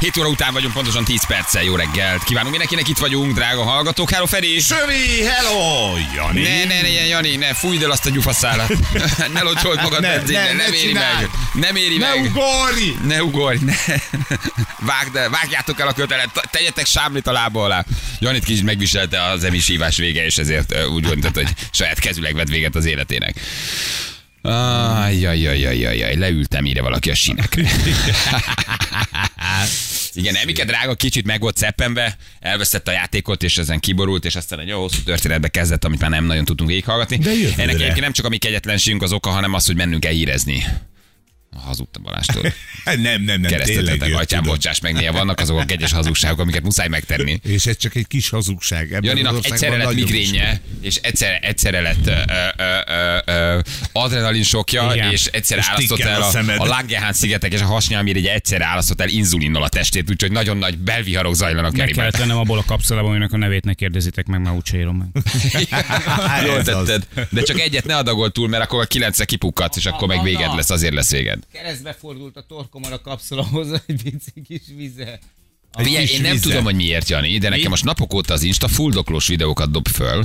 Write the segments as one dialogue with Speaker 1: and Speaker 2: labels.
Speaker 1: 7 óra után vagyunk, pontosan 10 perccel. Jó reggelt. Kívánunk mindenkinek, itt vagyunk, drága hallgatók. Hello, Feri!
Speaker 2: Sövi, hello, Jani.
Speaker 1: Ne, ne, ne, Jani, ne, fújd el azt a gyufaszálat. ne locsold magad
Speaker 2: Ne,
Speaker 1: benzénbe,
Speaker 2: ne,
Speaker 1: nem
Speaker 2: ne
Speaker 1: éri meg. Nem éri
Speaker 2: Ne
Speaker 1: meg.
Speaker 2: ugorj!
Speaker 1: Ne ugorj, ne. Vágd, el, vágjátok el a kötelet, tegyetek sámlit a lába alá. Janit kicsit megviselte az emis hívás vége, és ezért úgy gondolt, hogy saját kezüleg vett véget az életének. Ajjajajajajaj, leültem ide valaki a sinekre. Igen, Emike drága kicsit meg volt ceppenve, elvesztette a játékot, és ezen kiborult, és aztán egy jó hosszú történetbe kezdett, amit már nem nagyon tudtunk végighallgatni.
Speaker 2: De jövőre.
Speaker 1: Ennek egyébként nem csak a mi kegyetlenségünk az oka, hanem az, hogy mennünk el érezni. Hazudtam Balástól.
Speaker 2: Nem, nem, nem.
Speaker 1: Keresztetetek, atyám,
Speaker 2: tudom.
Speaker 1: bocsáss meg, néha vannak azok a kegyes hazugságok, amiket muszáj megtenni.
Speaker 2: És ez csak egy kis hazugság. Ebben
Speaker 1: Janinak egyszerre lett migrénye, és egyszerre, egyszerre lett ö, ö, ö, ö, adrenalinsokja,
Speaker 3: Igen.
Speaker 1: és egyszerre
Speaker 2: És
Speaker 1: álasztott
Speaker 2: tikkel
Speaker 1: el
Speaker 2: a
Speaker 1: a, a szigetek és a hasnyálmirigy egyszerre álasztott el inzulinnal a testét, úgyhogy nagyon nagy belviharok zajlanak
Speaker 3: Meg
Speaker 1: Janiben.
Speaker 3: kellett vennem abból a kapszulából, aminek a nevét ne kérdezitek meg, már úgyse írom meg.
Speaker 1: Jól tetted. De csak egyet ne adagol túl, mert akkor a kilencre kipukkadsz, és akkor meg véged lesz, azért lesz véged.
Speaker 3: Keresztbe fordult a torkomon a kapszulahoz egy pici kis vize.
Speaker 1: Figyelj, én nem
Speaker 2: vize.
Speaker 1: tudom, hogy miért, Jani, de nekem most napok óta az Insta fuldoklós videókat dob föl.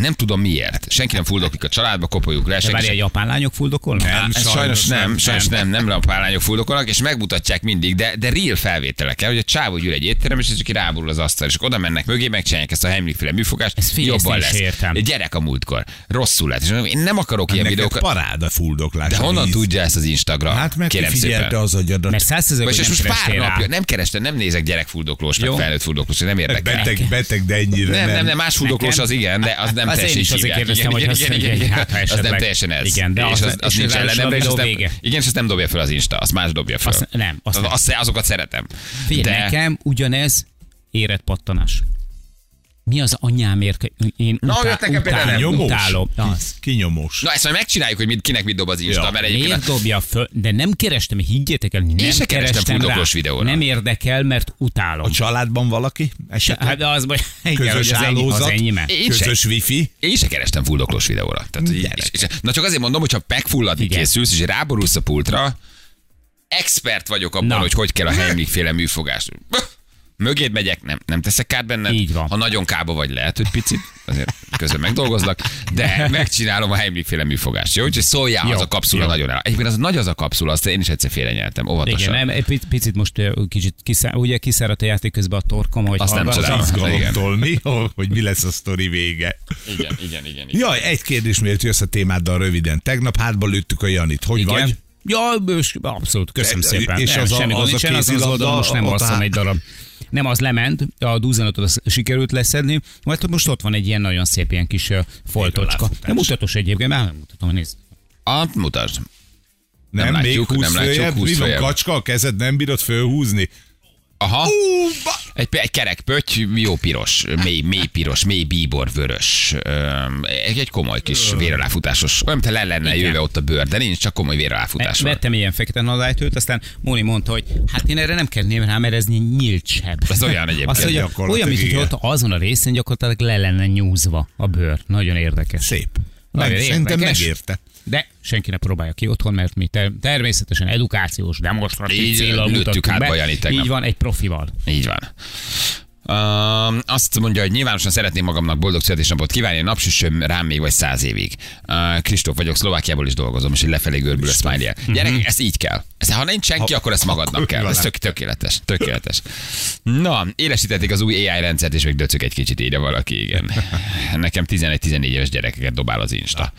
Speaker 1: Nem tudom miért. Senki nem fuldoklik a családba, kopoljuk le.
Speaker 3: De
Speaker 1: sem-
Speaker 3: a japán lányok fuldokolnak?
Speaker 2: Nem,
Speaker 1: Hát, sajnos,
Speaker 2: sajnos
Speaker 1: nem,
Speaker 2: nem.
Speaker 1: sajnos nem, nem lapálányok fuldokolnak, és megmutatják mindig, de, de real felvételek hogy a csávó ül egy étterem, és csak ráborul az asztal, és oda mennek mögé, megcsinálják ezt a Heimlich féle műfogást,
Speaker 3: figyelj,
Speaker 1: jobban lesz.
Speaker 3: értem.
Speaker 1: Egy gyerek a múltkor, rosszul lett. És én nem akarok ilyen videókat.
Speaker 2: paráda fuldoklás.
Speaker 1: De
Speaker 2: a
Speaker 1: honnan
Speaker 2: víz.
Speaker 1: tudja ezt az Instagram?
Speaker 2: Hát mert
Speaker 1: Kérem szépen.
Speaker 2: az agyadat.
Speaker 3: Mert százszerzők, nem
Speaker 1: most pár napja, nem kerestem, nem nézek gyerekfuldoklós, meg
Speaker 3: Jó.
Speaker 1: felnőtt fuldoklós, nem érdekel.
Speaker 2: Beteg, beteg, de ennyire
Speaker 1: Nem, nem, nem, más fuldoklós az igen, de az nem
Speaker 3: Az én
Speaker 1: teljesen
Speaker 3: is azért kérdeztem, hogy
Speaker 1: igen, igen, igen,
Speaker 3: hát, ha
Speaker 1: az nem teljesen ez.
Speaker 3: Igen, de az-
Speaker 1: az, az nincs
Speaker 3: ráadásul
Speaker 1: ellenem,
Speaker 3: a
Speaker 1: és azt
Speaker 3: videó
Speaker 1: nem,
Speaker 3: vége.
Speaker 1: igen, és azt nem dobja fel az Insta, azt más dobja fel.
Speaker 3: Azt nem, azt nem.
Speaker 1: Azt, azokat szeretem.
Speaker 3: Figyelj,
Speaker 1: De-
Speaker 3: nekem ugyanez érett pattanás. Mi az anyámért? Én
Speaker 1: Na,
Speaker 3: utá-
Speaker 1: nekem például nem.
Speaker 3: utálom,
Speaker 2: Nyomós.
Speaker 3: utálom.
Speaker 2: Ki-
Speaker 3: Az.
Speaker 2: Kinyomós.
Speaker 1: Na ezt majd megcsináljuk, hogy mit, kinek mit dob az Insta,
Speaker 2: Ja.
Speaker 1: mert egyébként
Speaker 3: Miért dobja föl? De nem kerestem, higgyétek el, nem
Speaker 1: se kerestem
Speaker 3: kerestem
Speaker 1: videóra.
Speaker 3: Nem érdekel, mert utálom.
Speaker 2: A családban valaki? Esetleg?
Speaker 3: Hát az baj, igen,
Speaker 2: Közös
Speaker 3: az, ennyi, az
Speaker 2: hálózat?
Speaker 3: enyém.
Speaker 1: Én se,
Speaker 2: Közös wifi?
Speaker 1: én se kerestem fuldoklós videóra. Tehát, így, és, és, na csak azért mondom, hogyha megfulladni
Speaker 3: Igen.
Speaker 1: készülsz, és ráborulsz a pultra, expert vagyok abban,
Speaker 3: Na.
Speaker 1: hogy hogy kell a Heimlich féle műfogást. Mögéd megyek, nem, nem teszek kát benned.
Speaker 3: Így van.
Speaker 1: Ha nagyon kába vagy, lehet, hogy picit, azért közben megdolgozlak, de megcsinálom a Heimlich féle műfogást. Jó, úgyhogy szóljál,
Speaker 3: Jó,
Speaker 1: az a kapszula
Speaker 3: jó.
Speaker 1: nagyon el. Egyébként az nagy az a kapszula, azt én is egyszer félrenyeltem, óvatosan.
Speaker 3: Igen, nem, egy pic- picit most kicsit kiszá, ugye kiszáradt a játék közben a torkom, hogy
Speaker 1: Azt nem
Speaker 3: hallgattam.
Speaker 1: csodálom.
Speaker 2: Izgalomtól mi? Hogy mi lesz a sztori vége?
Speaker 1: igen, igen, igen. igen.
Speaker 2: Jaj, egy kérdés miért jössz a témáddal röviden. Tegnap hátba lőttük a Janit. Hogy
Speaker 3: Igen.
Speaker 2: vagy?
Speaker 3: Ja, abszolút, köszönöm szépen.
Speaker 2: és
Speaker 3: Nem,
Speaker 2: az a-
Speaker 3: semmi
Speaker 2: az
Speaker 3: gond
Speaker 2: a
Speaker 3: nincsen, azon az
Speaker 2: kézilabda,
Speaker 3: oldalon most nem
Speaker 2: ott
Speaker 3: alszom
Speaker 2: á-
Speaker 3: egy darab. Nem, az lement, a dúzanatot az sikerült leszedni, majd most ott van egy ilyen nagyon szép ilyen kis foltocska. Nem mutatos egyébként, már nem mutatom, nézd.
Speaker 1: Ah, mutasd.
Speaker 2: Nem,
Speaker 1: Nem
Speaker 2: még
Speaker 1: látjuk,
Speaker 2: 20
Speaker 1: nem látjuk,
Speaker 2: följebb?
Speaker 1: 20
Speaker 2: Mi van, kacska a kezed, nem bírod fölhúzni?
Speaker 1: Aha.
Speaker 2: Ú, ba-
Speaker 1: Egy, egy kerek pötty, jó piros, mély, mély piros, mély bíbor vörös. Egy, egy komoly kis véraláfutásos. Olyan, mintha le lenne
Speaker 3: Igen.
Speaker 1: jöve ott a bőr, de nincs, csak komoly véraláfutás.
Speaker 3: Vettem ilyen fekete nadálytőt, aztán Móni mondta, hogy hát én erre nem kenném rá, mert ez nyílt seb.
Speaker 1: Ez olyan egyébként.
Speaker 3: Azt
Speaker 2: gyakorlatilag
Speaker 3: olyan, mint hogy ott azon a részén gyakorlatilag le lenne nyúzva a bőr. Nagyon érdekes.
Speaker 2: Szép.
Speaker 3: Nagyon
Speaker 2: Meg, szerintem
Speaker 3: érdekes.
Speaker 2: megérte.
Speaker 3: De senki ne próbálja ki otthon, mert mi ter- természetesen edukációs, demonstratív célral
Speaker 1: hátba
Speaker 3: be.
Speaker 1: Tegnap.
Speaker 3: Így van, egy profival.
Speaker 1: Így van. Uh, azt mondja, hogy nyilvánosan szeretném magamnak boldog születésnapot kívánni, napsüssöm rám még vagy száz évig. Uh, Kristóf vagyok, Szlovákiából is dolgozom, és egy lefelé görbül a smiley. Gyerekek, ez így kell. Ez, ha nincs senki,
Speaker 2: Ha-
Speaker 1: akkor ezt magadnak
Speaker 2: akkor
Speaker 1: kell.
Speaker 2: van
Speaker 1: Ez tök, tökéletes. Tökéletes. Na, élesítették az új AI rendszert, és még döcök egy kicsit, írja valaki, igen. Nekem 11-14 éves gyerekeket dobál az Insta.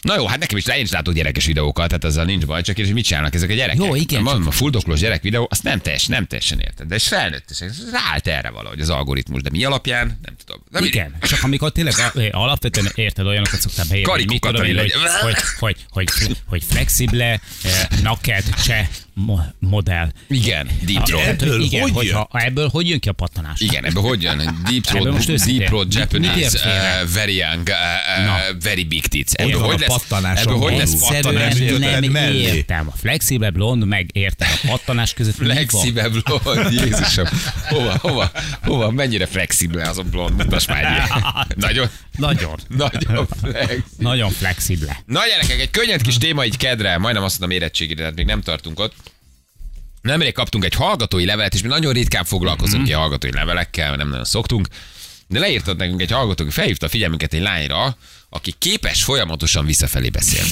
Speaker 1: Na jó, hát nekem is, én is látok gyerekes videókat, tehát azzal nincs baj, csak hogy mit csinálnak ezek a gyerekek.
Speaker 3: Jó, igen, csak-
Speaker 1: a fuldoklós gyerek videó, azt nem teljesen, nem teljesen érted. De és felnőttesek, ez ráállt erre valahogy az algoritmus, de mi alapján? Nem tudom. Nem
Speaker 3: Igen, csak amikor tényleg a- alapvetően érted, olyanokat szoktál beírni, hogy én, hogy,
Speaker 1: hogy-
Speaker 3: hogy, hogy, flexible, naked, cseh mo- modell.
Speaker 1: Igen, deep throat.
Speaker 2: Ebből
Speaker 3: igen,
Speaker 2: hogy
Speaker 3: hogy
Speaker 2: jön?
Speaker 3: ha, ebből hogy jön ki a pattanás?
Speaker 1: Igen, ebből hogy jön? Deep throat, deep throat Japanese, uh, very young, uh, uh, very big tits. Ebből hogy lesz
Speaker 2: pattanáson
Speaker 1: ebből hogy lesz pattanás?
Speaker 3: Nem
Speaker 2: mellé.
Speaker 3: értem. A flexible blond meg értem. A pattanás között?
Speaker 1: Flexible blond, Jézusom. Hova, hova, hova, mennyire flexible az a blond? Mutasd már egy. Nagyon,
Speaker 3: Nagyon.
Speaker 1: nagyon flexible.
Speaker 3: Nagyon flexible.
Speaker 1: Na gyerekek, egy könnyed kis téma így kedre, majdnem azt mondom érettségére, tehát még nem tartunk ott. Nemrég kaptunk egy hallgatói levelet, és mi nagyon ritkán foglalkozunk
Speaker 2: Mhm.
Speaker 1: ki hallgatói levelekkel, nem nagyon szoktunk. De leírtott nekünk egy hallgató, aki felhívta a figyelmünket egy lányra, aki képes folyamatosan visszafelé beszélni.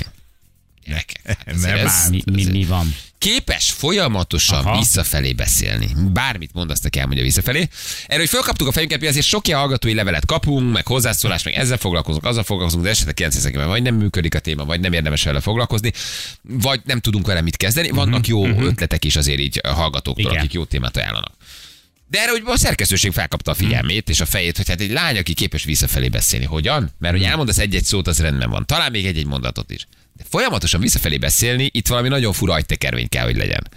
Speaker 1: Gyerekek, hát
Speaker 2: Nem
Speaker 1: ez-.
Speaker 3: Mi, mi, mi van?
Speaker 1: képes folyamatosan
Speaker 3: Aha.
Speaker 1: Visszafelé beszélni. Bármit mond, azt neki elmondja visszafelé. Erről, hogy felkaptuk a fejünket, mi azért sok ilyen hallgatói levelet kapunk, meg hozzászólás, meg ezzel foglalkozunk, azzal foglalkozunk, de esetleg 9 vagy nem működik a téma, vagy nem érdemes vele foglalkozni, vagy nem tudunk vele mit kezdeni. Vannak jó ötletek is azért így hallgatóktól,
Speaker 3: Igen.
Speaker 1: akik jó témát ajánlanak. De erre hogy a szerkesztőség felkapta a figyelmét és a fejét, hogy hát egy lány, aki képes visszafelé beszélni. Hogyan? Mert hogy elmondasz egy-egy szót, az rendben van. Talán még egy-egy mondatot is. De folyamatosan visszafelé beszélni, itt valami nagyon fura agytekervény kell, hogy legyen.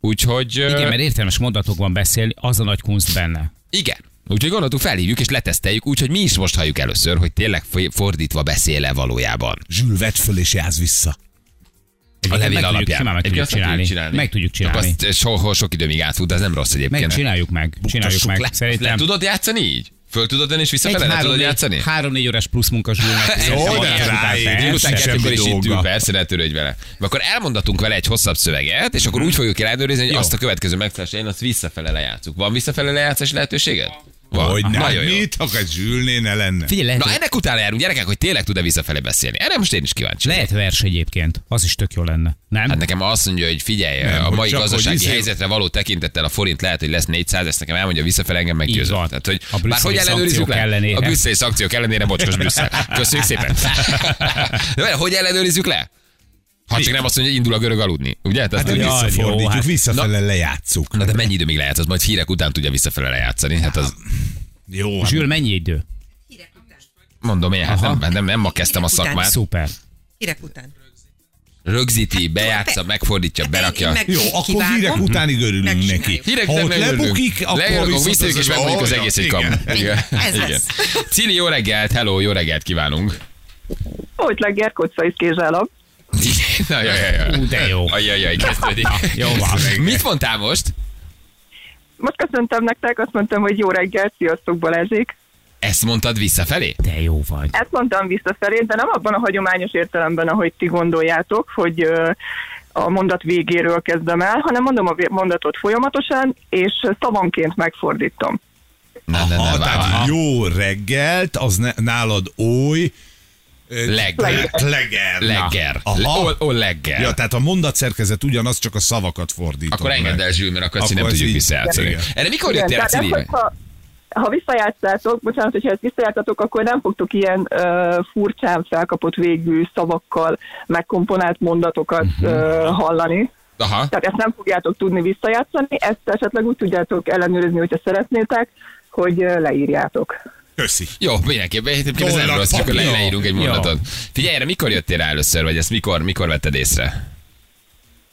Speaker 1: Úgyhogy...
Speaker 3: Igen, mert értelmes mondatokban beszélni, az a nagy kunst benne.
Speaker 1: igen. Úgyhogy gondoltuk, felhívjuk és leteszteljük, úgyhogy mi is most halljuk először, hogy tényleg fordítva beszél-e valójában.
Speaker 2: Zsül, vedd föl és játsz vissza.
Speaker 1: A levél
Speaker 3: meg tudjuk,
Speaker 1: alapján.
Speaker 3: meg tudjuk
Speaker 1: azt
Speaker 3: csinálni. Meg tudjuk csinálni.
Speaker 1: Csak azt so, sok időmig átfut, de ez nem rossz egyébként.
Speaker 3: Meg csináljuk meg. Csináljuk
Speaker 1: Buktassuk
Speaker 3: meg.
Speaker 1: Le.
Speaker 3: Szerintem
Speaker 1: le tudod játszani így? Föl tudod venni és visszafele le tudod játszani?
Speaker 3: három-négy órás plusz munka zsúlnak.
Speaker 1: Jó,
Speaker 2: de
Speaker 3: Délután
Speaker 1: kettőkor is itt ül, persze, ne törődj vele. Akkor elmondatunk vele egy hosszabb szöveget, és akkor úgy fogjuk ellenőrizni, hogy azt a következő megfelelően azt visszafele lejátszuk. Van visszafele lejátszás lehetőséged? Van.
Speaker 2: Hogy nem,
Speaker 1: Nagyon jó.
Speaker 2: mit, ha egy zsülné ne lenne.
Speaker 3: Figyelj, lehet,
Speaker 1: Na
Speaker 3: hogy
Speaker 1: ennek utána járunk gyerekek, hogy tényleg tud-e visszafele beszélni. Erre most én is kíváncsi.
Speaker 3: lehet vers egyébként. Az is tök jó lenne. Nem?
Speaker 1: Hát nekem azt mondja, hogy figyelj,
Speaker 2: Nem,
Speaker 1: a mai
Speaker 2: csak,
Speaker 1: gazdasági
Speaker 2: izé-
Speaker 1: helyzetre való tekintettel a forint lehet, hogy lesz 400, ezt nekem elmondja visszafele, engem meggyőzött. Tehát, hogy
Speaker 3: A
Speaker 1: bár hogy ellenőrizzük le?
Speaker 3: ellenére.
Speaker 1: A brüsszeli szankciók ellenére, bocskos Brüsszel. Köszönjük szépen. De hogy ellenőrizzük le? Ha csak nem azt mondja, hogy indul a görög aludni. Ugye? Hát,
Speaker 2: Hát.
Speaker 3: Jaj,
Speaker 2: visszafordítjuk,
Speaker 3: jó, hát-
Speaker 2: visszafele lejátszuk.
Speaker 1: Na de mennyi időig lejátsz? Az majd hírek után tudja visszafele lejátszani. Hát az,
Speaker 2: Jó, hát
Speaker 3: Zsül, mennyi idő?
Speaker 1: mondom én, hát nem, nem, nem ma kezdtem a
Speaker 4: Hírek után.
Speaker 1: szakmát.
Speaker 3: Szuper.
Speaker 4: Hírek után.
Speaker 1: Rögzíti, bejátsza,
Speaker 4: Hát,
Speaker 1: megfordítja, berakja.
Speaker 4: én meg-
Speaker 2: Jó, akkor
Speaker 4: Kivágom.
Speaker 2: hírek utánig örülünk neki.
Speaker 1: Hírek
Speaker 2: ha
Speaker 1: után
Speaker 2: ott lebukik, akkor viszont
Speaker 1: visszajövünk, és megmondjuk az egész,
Speaker 2: igen.
Speaker 1: kamu. Igen.
Speaker 4: Ez
Speaker 1: Igen.
Speaker 4: az.
Speaker 1: Cili, jó reggelt, hello, jó reggelt kívánunk.
Speaker 5: Hogy legyen kocsa is kézállam.
Speaker 1: Na, jaj, jaj, jaj.
Speaker 3: Ú, de jó.
Speaker 1: Ajajaj, kezdődik.
Speaker 3: Jó van.
Speaker 1: Mit mondtál most?
Speaker 5: Most köszöntem nektek, azt mondtam, hogy jó reggel, sziasztok Balázsék.
Speaker 1: Ezt mondtad visszafelé?
Speaker 3: De jó vagy.
Speaker 5: Ezt mondtam visszafelé, de nem abban a hagyományos értelemben, ahogy ti gondoljátok, hogy a mondat végéről kezdem el, hanem mondom a mondatot folyamatosan, és szavanként megfordítom.
Speaker 1: Na, na,
Speaker 2: Ha,
Speaker 1: na,
Speaker 2: tehát jó reggelt, az ne, nálad oly...
Speaker 1: Legger.
Speaker 2: Legger.
Speaker 1: Legger.
Speaker 2: Aha.
Speaker 1: Ol, ol legger.
Speaker 2: Ja, tehát a mondatszerkezet ugyanaz, csak a szavakat fordítod
Speaker 1: Akkor engedd el Zsül, mert akkor ezt így nem tudjuk visszajátszani. Erre mikor
Speaker 5: Igen,
Speaker 1: jöttél el, Cili?
Speaker 5: ha visszajátszátok, bocsánat, hogyha ezt visszajátszatok, akkor nem fogtok ilyen ö, furcsán felkapott végű szavakkal megkomponált mondatokat
Speaker 1: Mhm.
Speaker 5: ö, hallani.
Speaker 1: Aha.
Speaker 5: Tehát ezt nem fogjátok tudni visszajátszani, ezt esetleg úgy tudjátok ellenőrizni, hogyha szeretnétek, hogy leírjátok.
Speaker 2: Köszi.
Speaker 1: Jó, mindenképpen. Egyébként ez nem rossz, csak le- leírunk egy mondatot. Figyelj, erre mikor jöttél rá először, vagy ezt mikor, mikor vetted észre?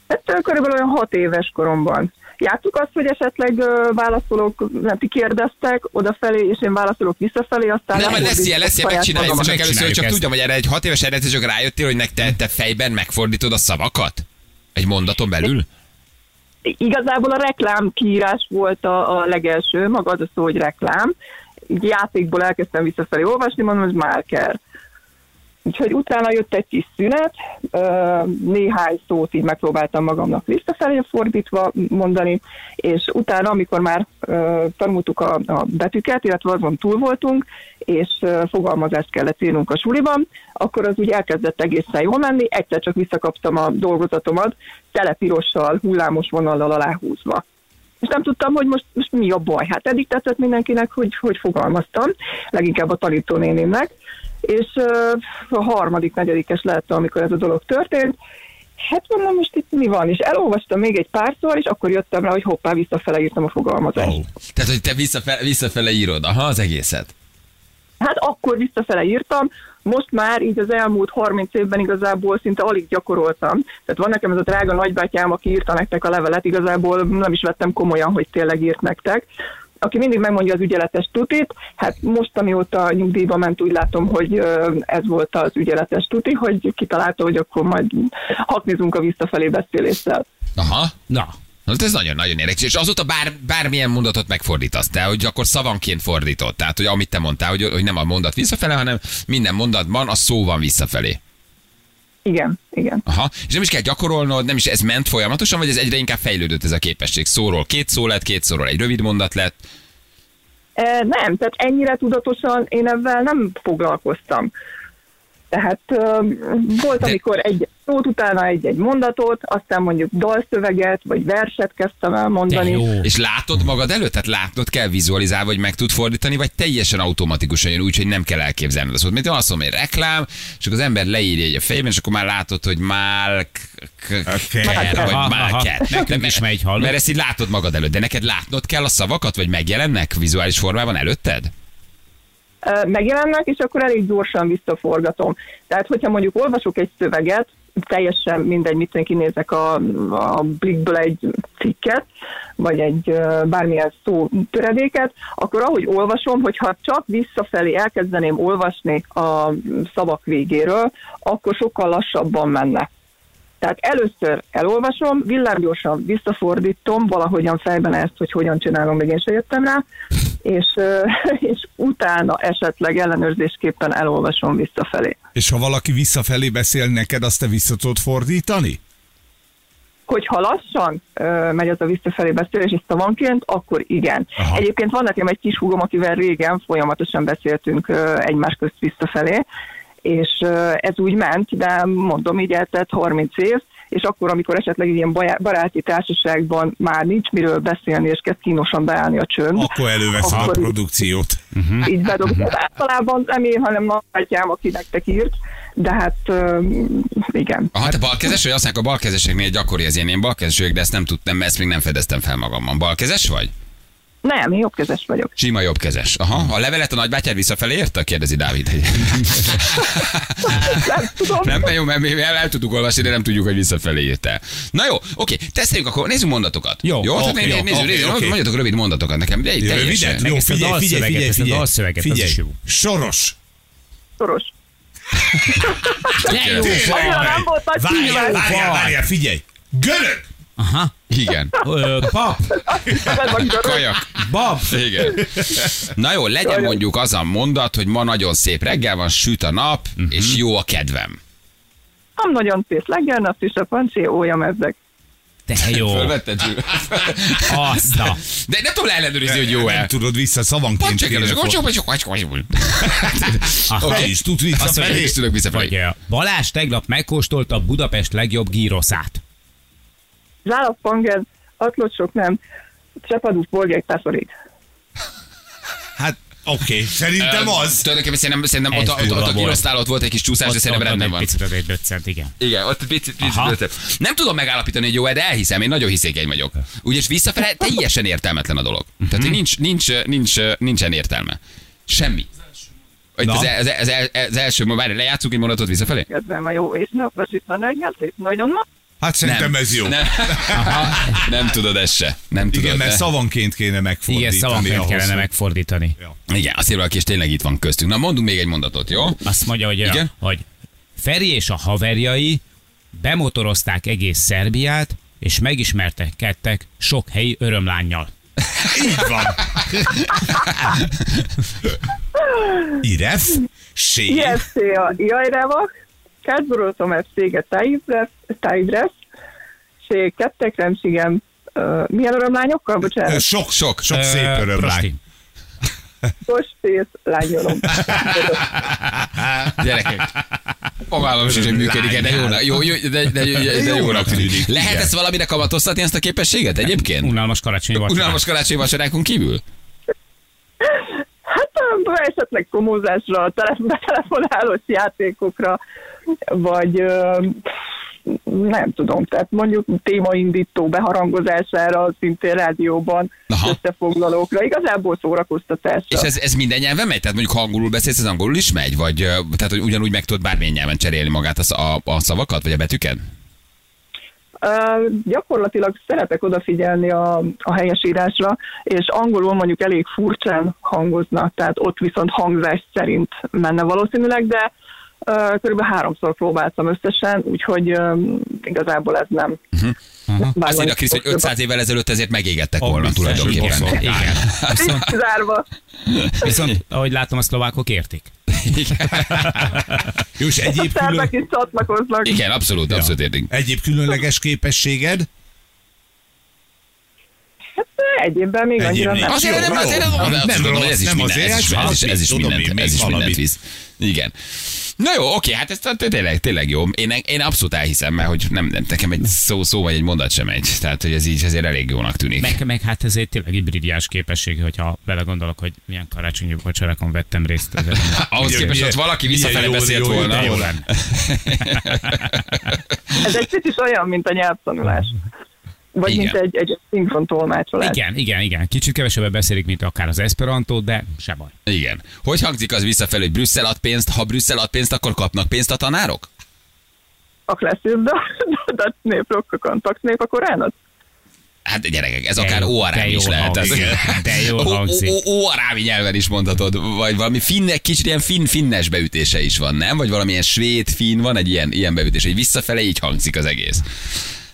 Speaker 5: Hát körülbelül olyan hat éves koromban. Játsszuk azt, hogy esetleg válaszolók, nem ti kérdeztek odafelé, és én válaszolok visszafelé, aztán...
Speaker 1: Nem, majd lesz ilyen, lesz ilyen, megcsináljuk, csak először csak
Speaker 3: ezt.
Speaker 1: tudjam, hogy erre egy hat éves eredetű csak rájöttél, hogy nek te, te fejben megfordítod a szavakat? Egy mondaton belül?
Speaker 5: Igazából a reklám kiírás volt a, a legelső, maga az a szó, hogy reklám. Így játékból elkezdtem visszafelé olvasni, mondom, hogy Márker. Úgyhogy utána jött egy kis szünet, néhány szót így megpróbáltam magamnak visszafelé fordítva mondani, és utána, amikor már tanultuk a, a betűket, illetve azon túl voltunk, és fogalmazást kellett írnunk a suliban, akkor az úgy elkezdett egészen jól menni, egyszer csak visszakaptam a dolgozatomat, telepirossal, hullámos vonallal aláhúzva és nem tudtam, hogy most, most mi a baj. Hát eddig tetszett mindenkinek, hogy, hogy fogalmaztam, leginkább a tanítónénémnek, és uh, a harmadik, negyedikes lett, amikor ez a dolog történt, Hát mondom, most itt mi van? És elolvastam még egy párszor, és akkor jöttem rá, hogy hoppá, visszafele írtam a fogalmazást.
Speaker 2: Oh.
Speaker 1: Tehát, hogy te visszafele, visszafele írod, aha, az egészet.
Speaker 5: Hát akkor visszafele írtam, most már így az elmúlt 30 évben igazából szinte alig gyakoroltam. Tehát van nekem ez a drága nagybátyám, aki írta nektek a levelet, igazából nem is vettem komolyan, hogy tényleg írt nektek. aki mindig megmondja az ügyeletes tutit, hát most, amióta nyugdíjba ment, úgy látom, hogy ez volt az ügyeletes tuti, hogy kitalálta, hogy akkor majd haknizunk a visszafelé beszéléssel.
Speaker 1: Aha.
Speaker 3: Na,
Speaker 1: Hát ez nagyon-nagyon érdekes. És azóta bár, bármilyen mondatot megfordítasz, te, hogy akkor szavanként fordított. Tehát, hogy amit te mondtál, hogy, hogy nem a mondat visszafele, hanem minden mondatban a szó van visszafelé.
Speaker 5: Igen, igen.
Speaker 1: Aha. És nem is kell gyakorolnod, nem is ez ment folyamatosan, vagy ez egyre inkább fejlődött ez a képesség. Szóról két szó lett, két szóról egy rövid mondat lett.
Speaker 5: E, nem, tehát ennyire tudatosan én ebben nem foglalkoztam. Tehát volt,
Speaker 1: De-
Speaker 5: amikor egy szót utána egy-egy mondatot, aztán mondjuk dalszöveget, vagy verset kezdtem el mondani.
Speaker 1: És látod magad előtt? Tehát látnod kell vizualizálni, vagy meg tud fordítani, vagy teljesen automatikusan jön úgy, hogy nem kell elképzelned. Azt mint azt mondom, egy reklám, és akkor az ember leírja egy a fejében, és akkor már látod, hogy
Speaker 2: Oké.
Speaker 1: vagy
Speaker 3: aha. Nekünk is megy?
Speaker 1: Mert ezt így látod magad előtt, de neked látnod kell a szavakat, vagy megjelennek vizuális formában előtted?
Speaker 5: Megjelennek, és akkor elég gyorsan visszaforgatom. Tehát, hogyha mondjuk olvasok egy szöveget, teljesen mindegy, mit én kinézek a, a blikből egy cikket, vagy egy bármilyen szó töredéket, akkor ahogy olvasom, hogyha csak visszafelé elkezdeném olvasni a szavak végéről, akkor sokkal lassabban menne. Tehát először elolvasom, villámgyorsan visszafordítom valahogyan fejben ezt, hogy hogyan csinálom, még én se jöttem rá, és, és utána esetleg ellenőrzésképpen elolvasom visszafelé.
Speaker 2: És ha valaki visszafelé beszél neked, azt te vissza tudod fordítani?
Speaker 5: Hogyha lassan ö, megy az a visszafelé beszélés, és szavanként, akkor igen.
Speaker 2: Aha.
Speaker 5: Egyébként van nekem egy kis húgom, akivel régen folyamatosan beszéltünk ö, egymás közt visszafelé, és ez úgy ment, de mondom, így eltelt 30 év, és akkor, amikor esetleg ilyen baráti társaságban már nincs miről beszélni, és kezd kínosan beállni a csönd,
Speaker 2: Akkor előveszed a
Speaker 5: Akkor-
Speaker 2: produkciót.
Speaker 5: így bedobom. Általában nem én, hanem nagyjátom, aki nektek írt, de hát ö, igen.
Speaker 1: Aha, te balkezes vagy? Azt mondják, a balkezeseknél gyakori az ilyen, én balkezes vagyok, de ezt nem tudtam, ezt még nem fedeztem fel magamban. Balkezes vagy?
Speaker 5: Nem, én jobbkezes vagyok.
Speaker 1: Sima jobbkezes. Aha, a levelet a nagybátyád visszafelé érte? Kérdezi Dávid.
Speaker 5: Nem tudom.
Speaker 1: nem, jó, mert mi el, el tudjuk olvasni, de nem tudjuk, hogy visszafelé írtál. Na jó, oké, teszteljük akkor, nézzünk mondatokat.
Speaker 3: Jó,
Speaker 1: jó,
Speaker 2: oké,
Speaker 1: nézzük,
Speaker 2: jó,
Speaker 1: nézzük,
Speaker 2: oké,
Speaker 1: nézzük,
Speaker 2: oké.
Speaker 1: mondjatok rövid mondatokat nekem, de egy teljesen.
Speaker 2: Jó, figyelj, figyelj,
Speaker 3: dalszöveget,
Speaker 2: figyelj, figyelj.
Speaker 3: dalszöveget, az
Speaker 2: figyelj.
Speaker 3: is jó.
Speaker 2: Soros.
Speaker 5: Nagy
Speaker 2: Várjál, várjál, várjál, figyelj. Görög.
Speaker 3: Aha.
Speaker 1: Igen.
Speaker 3: Ö, pap.
Speaker 1: Kajak.
Speaker 3: bab.
Speaker 1: Igen. Na jó, legyen mondjuk az a mondat, hogy ma nagyon szép reggel van, süt a nap, és jó a kedvem.
Speaker 5: Nem nagyon szép legyen, azt is a pancé, ója ezek.
Speaker 3: De jó.
Speaker 1: Fölvetted?
Speaker 3: Azt a.
Speaker 1: De nem tudom ellenőrizni, hogy jó-e.
Speaker 2: Nem tudod vissza szavanként. Kéne
Speaker 1: és
Speaker 2: fog-
Speaker 1: csak vagy csak
Speaker 2: Te is tud
Speaker 3: Azt
Speaker 2: visszafelé.
Speaker 3: mondja,
Speaker 1: is tudok visszafelé.
Speaker 3: Balázs tegnap megkóstolta Budapest legjobb gíroszát.
Speaker 5: Zálappangen, atlocsok nem, csepadús bolgák tászorít.
Speaker 2: Hát oké, szerintem az.
Speaker 1: Tulajdonképpen szerintem, szerintem ott, ott, ott, ott girosztál ott volt egy kis csúszás, de szerintem rendben van.
Speaker 3: Picit egy döccent, igen.
Speaker 1: Igen, ott picit, picit Nem tudom megállapítani, hogy jó de elhiszem, én nagyon hiszékeny vagyok. Úgyis visszafele teljesen értelmetlen a dolog. Tehát, hogy nincs, nincs, nincs, nincsen értelme. Semmi. Itt
Speaker 2: Na.
Speaker 1: az, az, az, az, az első, várj, lejátszunk egy mondatot visszafelé?
Speaker 5: Kedvem a jó és napos itt van nagyon nap.
Speaker 2: Hát szerintem ez jó.
Speaker 1: Nem, nem tudod ezt se. Nem tudod.
Speaker 2: Igen, mert
Speaker 1: de-
Speaker 2: szavanként kéne megfordítani.
Speaker 3: Igen, szavaként
Speaker 2: ahhoz,
Speaker 3: kellene megfordítani.
Speaker 1: Igen, azt írva, aki és tényleg itt van köztünk. Na, mondunk még egy mondatot, jó?
Speaker 3: Azt mondja, hogy,
Speaker 1: Igen?
Speaker 3: hogy Feri és a haverjai bemotorozták egész Szerbiát, és megismerkedtek sok helyi örömlányjal.
Speaker 2: Így van. Iref, Sé,
Speaker 5: IFC a Jajrevak, Kártborotom FC-ge Tájbresz, Sé kettek remségem, ö, milyen örömlányokkal, bocsánat,
Speaker 2: sok, sok, sok szép örömlány.
Speaker 5: Kostész lányolom.
Speaker 1: Gyerekek. Fogalmam sincs, hogy működik de jó, jó, jó, de, de, de, de jónak tűnik. Lehet ezt valamire kamatoztatni, ezt a képességet egyébként?
Speaker 3: Unalmas karácsonyi vacsora.
Speaker 1: Unalmas karácsonyi vacsorákon kívül?
Speaker 5: Ö, esetleg komózásra, tele- betelefonálós játékokra, vagy nem tudom, tehát mondjuk témaindító beharangozására, szintén rádióban,
Speaker 1: Aha.
Speaker 5: összefoglalókra, igazából szórakoztatásra.
Speaker 1: És ez, ez minden nyelven megy? Tehát mondjuk ha angolul beszélsz, ez angolul is megy? Vagy tehát, hogy ugyanúgy meg tudod bármilyen nyelven cserélni magát a, a, a szavakat, vagy a betűket?
Speaker 5: Ö, gyakorlatilag szeretek odafigyelni a, a helyesírásra, és angolul mondjuk elég furcsán hangoznak, tehát ott viszont hangzás szerint menne valószínűleg, de körülbelül háromszor próbáltam összesen, úgyhogy igazából ez nem.
Speaker 1: Azt írja Krisz, hogy 500 évvel ezelőtt ezért megégettek volna
Speaker 2: biztos,
Speaker 1: tulajdonképpen.
Speaker 2: hogy
Speaker 3: Igen. Viszont,
Speaker 5: Zárva.
Speaker 3: viszont, ahogy látom, a szlovákok értik.
Speaker 2: Jó, és
Speaker 5: A
Speaker 2: egyéb, külön,
Speaker 5: is csatlakoznak.
Speaker 1: Igen, abszolút, abszolút értünk.
Speaker 2: egyéb különleges képességed?
Speaker 5: Egyébben még
Speaker 2: Egyéb
Speaker 5: annyira
Speaker 2: még.
Speaker 5: nem.
Speaker 1: Azért nem, azért nem,
Speaker 2: Nem
Speaker 1: nem, ez is
Speaker 2: nem
Speaker 1: minden,
Speaker 2: azért,
Speaker 1: ez is, mindent, visz. Igen. Na jó, oké, hát ez tényleg, tényleg jó. Én, én abszolút elhiszem, mert hogy nem, nem, nekem egy szó, szó vagy egy mondat sem megy. Tehát, hogy ez így azért elég jónak tűnik.
Speaker 3: Meg, meg hát ez egy tényleg egy brilliáns képesség, hogyha bele gondolok, hogy milyen karácsonyi vacsorákon vettem részt.
Speaker 1: Ahhoz képest, hogy valaki visszafele
Speaker 2: jó,
Speaker 1: beszélt
Speaker 2: jó, jó,
Speaker 1: volna.
Speaker 5: Ez egy kicsit olyan, mint a nyelvtanulás. Vagy
Speaker 1: Igen.
Speaker 5: mint egy, egy szinkron tolmácsolás.
Speaker 3: Igen, igen, igen. Kicsit kevesebbet beszélik, mint akár az Esperanto, de se baj.
Speaker 1: Igen. Hogy hangzik az visszafelé, hogy Brüsszel ad pénzt, ha Brüsszel ad pénzt, akkor kapnak pénzt a tanárok?
Speaker 5: A klasszív, de, de néprokkokon, taxnép a koránat.
Speaker 1: Hát gyerekek, ez
Speaker 3: De
Speaker 1: akár
Speaker 3: de
Speaker 1: óarámi is lehet. Ez-.
Speaker 3: De jó
Speaker 1: Óarámi nyelven is mondhatod, vagy valami finne, kicsit ilyen finn, finnes beütése is van, nem? Vagy valamilyen svéd, finn, van egy ilyen, ilyen beütés, hogy visszafele így hangzik az egész.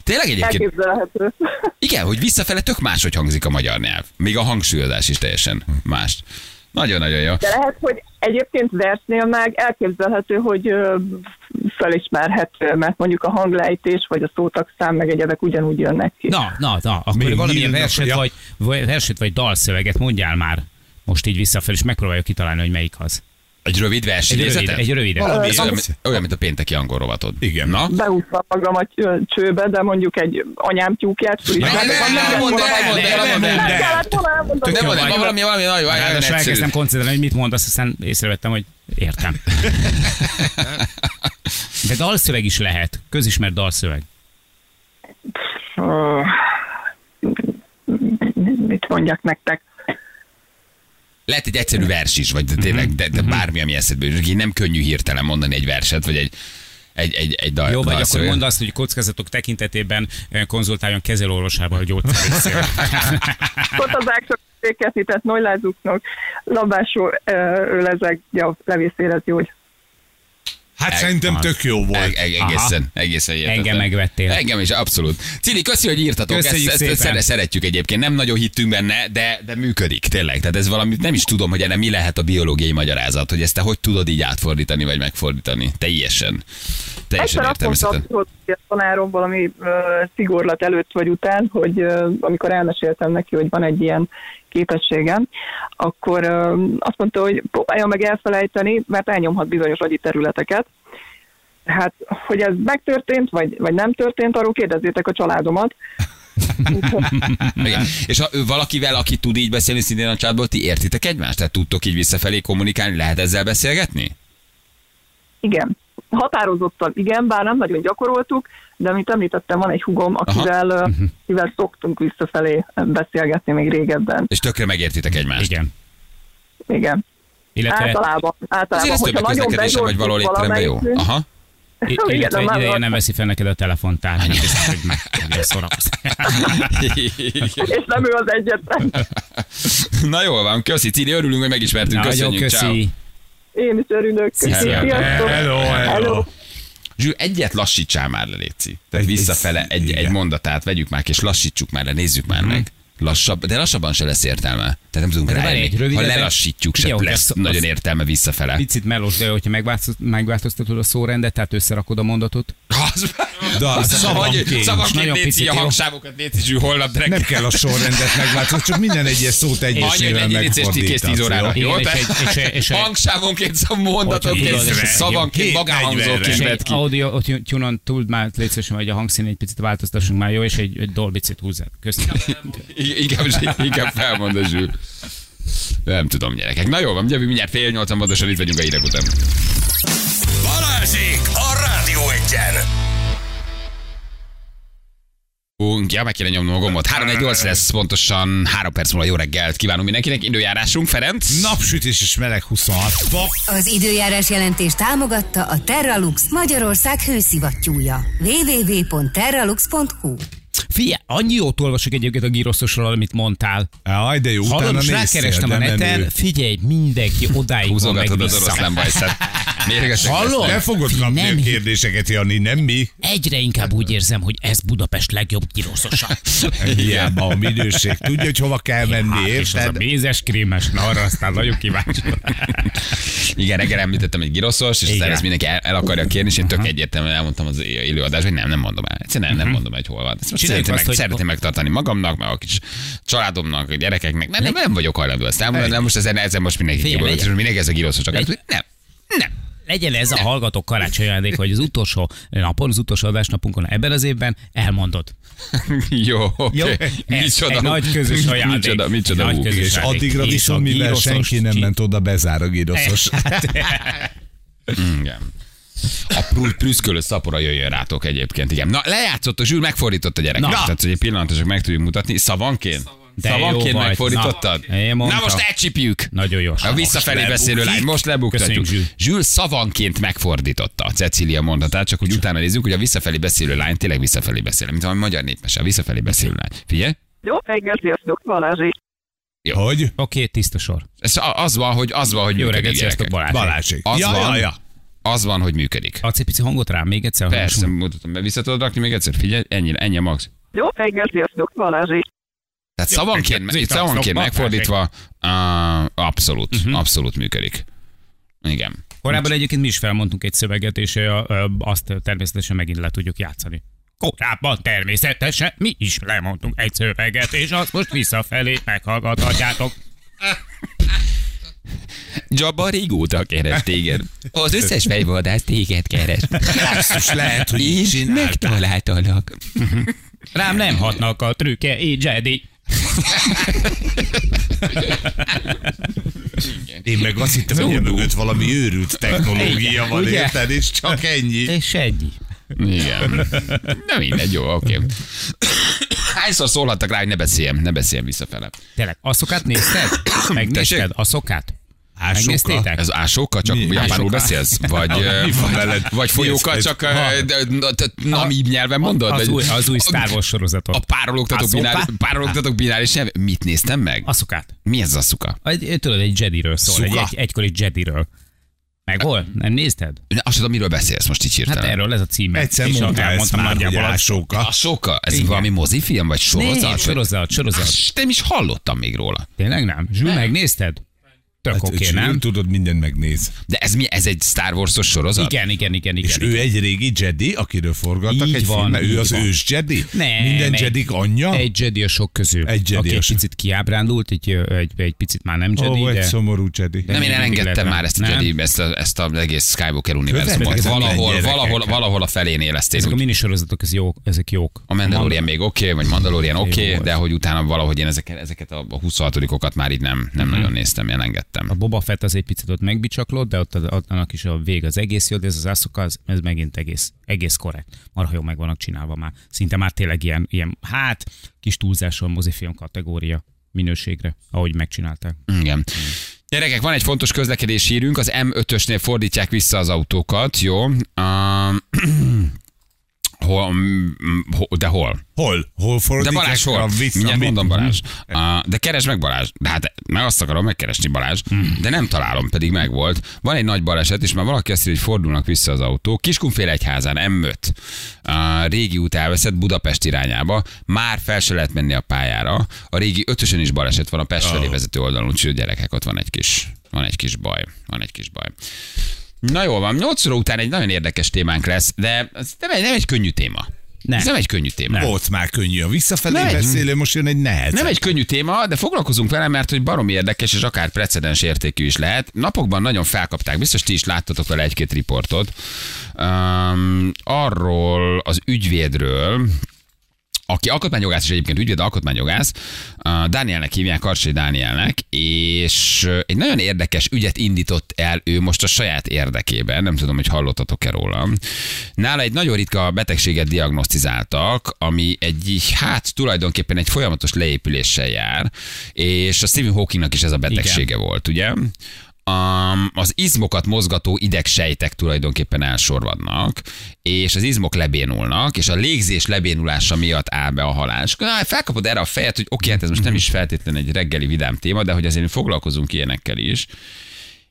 Speaker 1: Tényleg egyébként,
Speaker 5: Elképzelhető.
Speaker 1: igen, hogy visszafele tök máshogy hangzik a magyar nyelv. Még a hangsúlyozás is teljesen más. Nagyon-nagyon jó.
Speaker 5: De lehet, hogy egyébként versnél meg elképzelhető, hogy felismerhető, mert mondjuk a hanglejtés, vagy a szótagszám, meg egyebek ugyanúgy jönnek ki.
Speaker 3: Na, na, na, akkor
Speaker 2: Még
Speaker 3: valamilyen verset,
Speaker 2: ja.
Speaker 3: vagy, vagy, verset vagy dalszöveget mondjál már most így visszafelé, és megpróbáljuk kitalálni, hogy melyik az.
Speaker 1: Egy rövid
Speaker 3: Egy
Speaker 1: versenyzete?
Speaker 3: rövid, egy rövid.
Speaker 2: Valami-
Speaker 1: Ez olyan, mint- olyan, mint a pénteki angol rovatod.
Speaker 2: Igen.
Speaker 1: Na?
Speaker 5: Beúszva magamat ö, csőbe, de mondjuk egy anyám tyúkját
Speaker 1: Ne, ne, ne, mondd el,
Speaker 5: kellett
Speaker 1: mondd el, valami, valami nagyon jó,
Speaker 3: Ráadásul elkezdtem koncentrálni, hogy mit mondasz, aztán észrevettem, hogy értem. De dalszöveg is lehet. Közismert dalszöveg.
Speaker 5: Mit mondjak nektek?
Speaker 1: Lehet egy egyszerű vers is, vagy de tényleg, de, de bármi, ami eszedbe jön. Így Nem könnyű hirtelen mondani egy verset, vagy egy, egy, egy, egy dal.
Speaker 3: Jó, vagy akkor
Speaker 1: dalszöveget.
Speaker 3: mondd azt, hogy kockázatok tekintetében eh, konzultáljon kezelőorvosával, hogy gyógyszerészél.
Speaker 5: Kotazáksok, fékezített nojlázuknak, labásó ölezeg, ja, levészérez gyógy.
Speaker 2: Hát
Speaker 1: Eg-
Speaker 2: szerintem tök jó
Speaker 1: Eg-
Speaker 2: volt.
Speaker 1: eg- egészen, egészen hihetetlen.
Speaker 3: Engem megvettél.
Speaker 1: Engem is, abszolút. Cili, köszi, hogy írtatok. Ezt,
Speaker 3: Köszönjük
Speaker 1: ezt, ezt
Speaker 3: szépen.
Speaker 1: szere- szeretjük egyébként. Nem nagyon hittünk benne, de, de működik, tényleg. Tehát ez valami, nem is tudom, hogy ennek mi lehet a biológiai magyarázat, hogy ezt te hogy tudod így átfordítani, vagy megfordítani. Teljesen. Teljesen
Speaker 5: Egyszer azt mondta
Speaker 1: értelmezhetetlen.
Speaker 5: A a tanárom valami ö, szigorlat előtt vagy után, hogy ö, amikor elmeséltem neki, hogy van egy ilyen képességem, akkor ö, azt mondta, hogy próbálja meg elfelejteni, mert elnyomhat bizonyos agyi területeket. Hát, hogy ez megtörtént, vagy, vagy nem történt, arról kérdezzétek a családomat.
Speaker 1: Igen. És ha valakivel, aki tud így beszélni szintén a csátból, ti értitek egymást? Tehát tudtok így visszafelé kommunikálni? Lehet ezzel beszélgetni?
Speaker 5: Igen. Határozottan igen, bár nem nagyon gyakoroltuk, de mint említettem, van egy hugom, akivel, ö, akivel szoktunk visszafelé beszélgetni még régebben.
Speaker 1: És tökre megértitek egymást.
Speaker 3: Igen.
Speaker 5: Igen.
Speaker 3: Illetve
Speaker 5: Általában.
Speaker 1: Azért
Speaker 5: általában
Speaker 1: ez többek közlekedésen vagy valahol étteremben jó. Aha.
Speaker 3: I-
Speaker 5: Igen,
Speaker 3: illetve
Speaker 5: de
Speaker 3: egy
Speaker 5: már
Speaker 3: ideje nem veszi fel neked a telefont, tehát nem hiszem, hogy meg.
Speaker 5: És nem ő az egyetlen.
Speaker 1: Na jól van, köszi Cili, örülünk, hogy megismertünk,
Speaker 3: Nagyon
Speaker 1: köszönjük, ciao.
Speaker 5: Én is örülök.
Speaker 1: Hello.
Speaker 5: Sziasztok.
Speaker 2: Hello, hello.
Speaker 1: Zsű, egyet lassítsál már le, Léci. Tehát
Speaker 2: Egy-
Speaker 1: visszafele egy,
Speaker 2: igen.
Speaker 1: egy mondatát vegyük már, és lassítsuk már le, nézzük már meg. Lassabb, de lassabban se lesz értelme. Tehát nem tudunk
Speaker 3: De
Speaker 1: rájönni.
Speaker 3: egy rövidebben-
Speaker 1: Ha lelassítjuk, se
Speaker 3: Igen, hogy
Speaker 1: lesz
Speaker 3: az-
Speaker 1: nagyon
Speaker 3: az-
Speaker 1: értelme visszafele.
Speaker 3: Picit melós, de hogyha megváltozt- megváltoztatod a szórendet, tehát összerakod a mondatot.
Speaker 1: Az,
Speaker 2: De a
Speaker 1: vagy
Speaker 2: szavanként.
Speaker 1: szavanként
Speaker 3: picit,
Speaker 1: a hangsávokat Zsű, holnap
Speaker 2: Nem
Speaker 1: reggel.
Speaker 2: kell a sorrendet megváltozni, csak minden egyes szót egyesével
Speaker 1: egy Léci, és ti kész 10 órára.
Speaker 2: megfordítasz.
Speaker 3: Igen,
Speaker 1: Hangsávonként és szavanként, magánhangzóként ki.
Speaker 3: audio tunon tud már légy szíves, hogy a hangszín egy picit változtassunk már, jó? És egy, dolbicit húzzát. Köszönöm.
Speaker 1: I- Inkább, felmond a. Nem tudom, gyerekek. Na jó van, jövő mindjárt fél nyolcan pontosan itt vagyunk a hírek után.
Speaker 6: Balázsék a Rádió Egyen!
Speaker 1: Ja, meg kéne nyomnom a gombot. 3-1-8 lesz pontosan 3 perc múlva jó reggelt kívánunk mindenkinek. Időjárásunk, Ferenc.
Speaker 2: Napsütés és meleg 26 fok.
Speaker 4: Az időjárás jelentés támogatta a Terralux Magyarország hőszivattyúja. www.terralux.hu
Speaker 3: Figyelj, annyi jót olvasok egyébként a gíroszosról, amit mondtál.
Speaker 2: Aj, de jó, utána
Speaker 3: Hallod, most
Speaker 2: néztél,
Speaker 3: rákerestem a neten,
Speaker 2: menő.
Speaker 3: figyelj, mindenki odáig van meg
Speaker 1: Húzogatod az oroszlán bajszát. Mérgesek
Speaker 3: Hallod?
Speaker 1: lesznek.
Speaker 2: Nem fogod kapni
Speaker 3: Nem.
Speaker 2: a kérdéseket, Jani, nem mi?
Speaker 3: Egyre inkább úgy érzem, hogy ez Budapest legjobb gíroszosa.
Speaker 2: Hiába a minőség. Tudja, hogy hova kell menni,
Speaker 3: Hát, és az a
Speaker 2: érted?
Speaker 3: mézes krémes, na arra aztán nagyon kíváncsi.
Speaker 1: Igen, reggel említettem egy giroszos, és aztán ezt mindenki el, el akarja kérni, és én tök egyértelműen elmondtam az élőadásban, hogy nem, nem mondom el. Egyszerűen nem, nem mondom el, hogy hol van. Ezt most szeretném,
Speaker 3: azt,
Speaker 1: meg,
Speaker 3: hogy-
Speaker 1: szeretném megtartani magamnak, meg a kis családomnak, a gyerekeknek. Nem, nem, nem vagyok hajlandó ezt elmondani, nem most ezen, ezen most mindenki
Speaker 3: legyen.
Speaker 1: mindenki ez a giroszos csak.
Speaker 3: Legyen.
Speaker 1: Nem, nem.
Speaker 3: Legyen ez a hallgatók karácsony ajándék, hogy az utolsó napon, az utolsó adásnapunkon ebben az évben elmondod.
Speaker 1: Jó, oké.
Speaker 3: Jó?
Speaker 1: Okay.
Speaker 3: Ez
Speaker 1: Micsoda.
Speaker 3: egy nagy közös ajándék.
Speaker 1: Micsoda, micsoda.
Speaker 3: Nagy közös
Speaker 2: És
Speaker 3: ajándék.
Speaker 2: addigra viszont, mivel senki nem ment oda, bezár a gíroszos.
Speaker 1: Igen. A prü- prüszkölő szapora jöjjön rátok egyébként, igen. Na, lejátszott a zsűr, megfordított a gyerek.
Speaker 3: Na.
Speaker 1: Tehát, hogy egy pillanatra csak meg tudjuk mutatni. Szavanként?
Speaker 3: De jó
Speaker 1: Szavanként megfordítottad?
Speaker 3: Na,
Speaker 1: Na most elcsipjük.
Speaker 3: Nagyon jó.
Speaker 1: A visszafelé beszélő lány, most lebuktatjuk.
Speaker 3: Zsül.
Speaker 1: Szavanként megfordította a Cecília mondatát, csak hogy utána nézzük, hogy a visszafelé beszélő lány tényleg visszafelé beszél, mint a magyar népmese, a visszafelé beszélő lány. Figyelj,
Speaker 5: Jó reggel, sziasztok, Balázsi.
Speaker 2: Hogy?
Speaker 3: Oké, tiszta sor.
Speaker 1: ez az van, hogy az van, hogy
Speaker 3: Jó reggelt, sziasztok
Speaker 1: gyerekek.
Speaker 3: Balázs.
Speaker 2: Balázsék.
Speaker 1: Az
Speaker 2: ja,
Speaker 1: van,
Speaker 2: ja, ja.
Speaker 1: Az van, hogy működik.
Speaker 3: Adsz egy pici hangot rám még egyszer?
Speaker 1: Persze, mutatom be. Vissza tudod rakni még egyszer? Figyelj, ennyi, ennyi a max.
Speaker 5: Jó reggel, sziasztok, Balázsi.
Speaker 1: Tehát szavanként,
Speaker 3: reggelt,
Speaker 1: itt szavanként megfordítva, uh, abszolút,
Speaker 3: Mhm.
Speaker 1: abszolút működik. Igen.
Speaker 3: Korábban egyébként mi is felmondtunk egy szöveget, és azt természetesen megint le tudjuk játszani. Korábban természetesen mi is lemondtunk egy szöveget, és azt most visszafelé meghallgathatjátok.
Speaker 1: Jabba régóta keres téged. Az összes fejvadász téged keres.
Speaker 2: Basszus, lehet, hogy így csinálták.
Speaker 1: megtaláltalak.
Speaker 3: Rám nem hatnak a trükke, így Jedi.
Speaker 2: Én meg azt hittem, hogy mögött valami őrült technológia van,
Speaker 3: Ugye?
Speaker 2: érted? És csak ennyi.
Speaker 3: És ennyi.
Speaker 1: Igen. Nem mindegy, jó, oké. Hányszor szólhattak rá, hogy ne beszéljem, ne beszéljem visszafele.
Speaker 3: Tényleg, a szokát nézted? Megnézted a szokát?
Speaker 2: Ásóka?
Speaker 1: Ez ásóka, csak
Speaker 2: Mi?
Speaker 1: japánul
Speaker 3: Ásóka.
Speaker 1: beszélsz? Vagy,
Speaker 2: van veled?
Speaker 1: vagy folyóka, csak namíb nyelven mondod?
Speaker 3: Az
Speaker 1: Vagy-
Speaker 3: új, az új Star Wars sorozatot.
Speaker 1: A párologtatók
Speaker 3: Asuka?
Speaker 1: bináris, nyelv. Mit néztem meg?
Speaker 3: A szokát.
Speaker 1: Mi ez a szuka?
Speaker 3: Egy, tudod, egy Jediről szól, egy, egy, egykori Jediről. Meg hol? Nem nézted?
Speaker 1: Ne, Azt tudom, miről beszélsz most így
Speaker 3: Hát
Speaker 1: hirtelen.
Speaker 3: erről ez a címe.
Speaker 2: Egyszer
Speaker 3: És
Speaker 2: mondta ezt már, hogy
Speaker 3: nagyjából a-
Speaker 2: ásóka.
Speaker 1: A soka? Ez
Speaker 3: Igen.
Speaker 1: valami mozifilm, vagy sorozat?
Speaker 3: Nem,
Speaker 1: Vagy-
Speaker 3: sorozat, sorozat.
Speaker 1: Azt Nem is hallottam még róla.
Speaker 3: Tényleg nem? Zsül, megnézted? Tök
Speaker 2: Hát,
Speaker 3: oké,
Speaker 2: ő
Speaker 3: nem?
Speaker 2: tudod, mindent megnéz.
Speaker 1: De ez mi? Ez egy Star Wars-os sorozat?
Speaker 3: Igen, igen, igen, igen.
Speaker 2: És
Speaker 3: igen.
Speaker 2: ő egy régi Jedi, akiről forgattak
Speaker 3: Így
Speaker 2: egy
Speaker 3: van,
Speaker 2: filmet. Ő
Speaker 3: így
Speaker 2: az
Speaker 3: van.
Speaker 2: ős Jedi?
Speaker 3: Nem,
Speaker 2: Minden
Speaker 3: egy-
Speaker 2: Jedik anyja?
Speaker 3: Egy Jedi a sok közül.
Speaker 2: Egy Jedi
Speaker 3: aki egy picit kiábrándult, egy, egy, egy picit már nem Jedi,
Speaker 2: Ó, egy
Speaker 3: de...
Speaker 2: szomorú Jedi.
Speaker 1: Nem, én elengedtem már ezt, a? Jedi, ezt, a, ezt a egész Skywalker univerzumot. Valahol, valahol, valahol a felén élesztél.
Speaker 3: Ezek a minisorozatok, ez jók, ezek jók.
Speaker 1: A Mandalorian még oké, okay, vagy Mandalorian oké, okay, de hogy utána valahogy én ezeket, ezeket a 26-okat már így nem, nem nagyon néztem, elengedtem.
Speaker 3: A Boba Fett az egy picit ott megbicsaklott, de ott, ott annak is a vég az egész jó, de ez az Asuka, az, ez megint egész, egész korrekt. Marha jó meg vannak csinálva már. Szinte már tényleg ilyen, ilyen hát, kis túlzáson mozifilm kategória minőségre, ahogy megcsinálták.
Speaker 1: Igen. Gyerekek, van egy fontos közlekedési hírünk, az M5-ösnél fordítják vissza az autókat, jó? Uh, hol, hol, de hol?
Speaker 2: Hol? Hol
Speaker 1: De
Speaker 2: fordítják?
Speaker 1: Balázs hol?
Speaker 2: vissza,
Speaker 1: Mindjárt mondom Balázs. Uh, de keresd meg Balázs. De hát meg azt akarom megkeresni Balázs, de nem találom, pedig megvolt. Van egy nagy baleset, és már valaki azt írja, hogy fordulnak vissza az autó. Kiskunfél egyházán, M5. Uh, régi út elveszett Budapest irányába. Már fel se lehet menni a pályára. A régi ötösön is baleset van a Pest felé vezető oldalon, úgyhogy gyerekek, ott van egy kis, van egy kis baj. Van egy kis baj. Na jó van, 8 óra után egy nagyon érdekes témánk lesz, de ez nem egy, nem egy könnyű téma.
Speaker 3: Nem.
Speaker 1: Ez nem egy könnyű téma.
Speaker 2: Volt már könnyű. A visszafelé
Speaker 1: Nem.
Speaker 2: beszélő, most jön egy nehez.
Speaker 1: Nem egy könnyű téma, de foglalkozunk vele, mert hogy baromi érdekes, és akár precedens értékű is lehet. Napokban nagyon felkapták, biztos ti is láttatok vele egy-két riportot, um, arról az ügyvédről, aki alkotmányjogász és egyébként ügyvéd alkotmányjogász, Dánielnek hívják, Karsai Dánielnek, és egy nagyon érdekes ügyet indított el ő most a saját érdekében, nem tudom, hogy hallottatok-e róla. Nála egy nagyon ritka betegséget diagnosztizáltak, ami egy, hát tulajdonképpen egy folyamatos leépüléssel jár, és a Stephen Hawkingnak is ez a betegsége Igen. volt, ugye? Az izmokat mozgató idegsejtek tulajdonképpen elsorvadnak, és az izmok lebénulnak, és a légzés lebénulása miatt áll be a akkor, felkapod erre a fejet, hogy oké, hát ez most nem is feltétlenül egy reggeli vidám téma, de hogy azért foglalkozunk ilyenekkel is.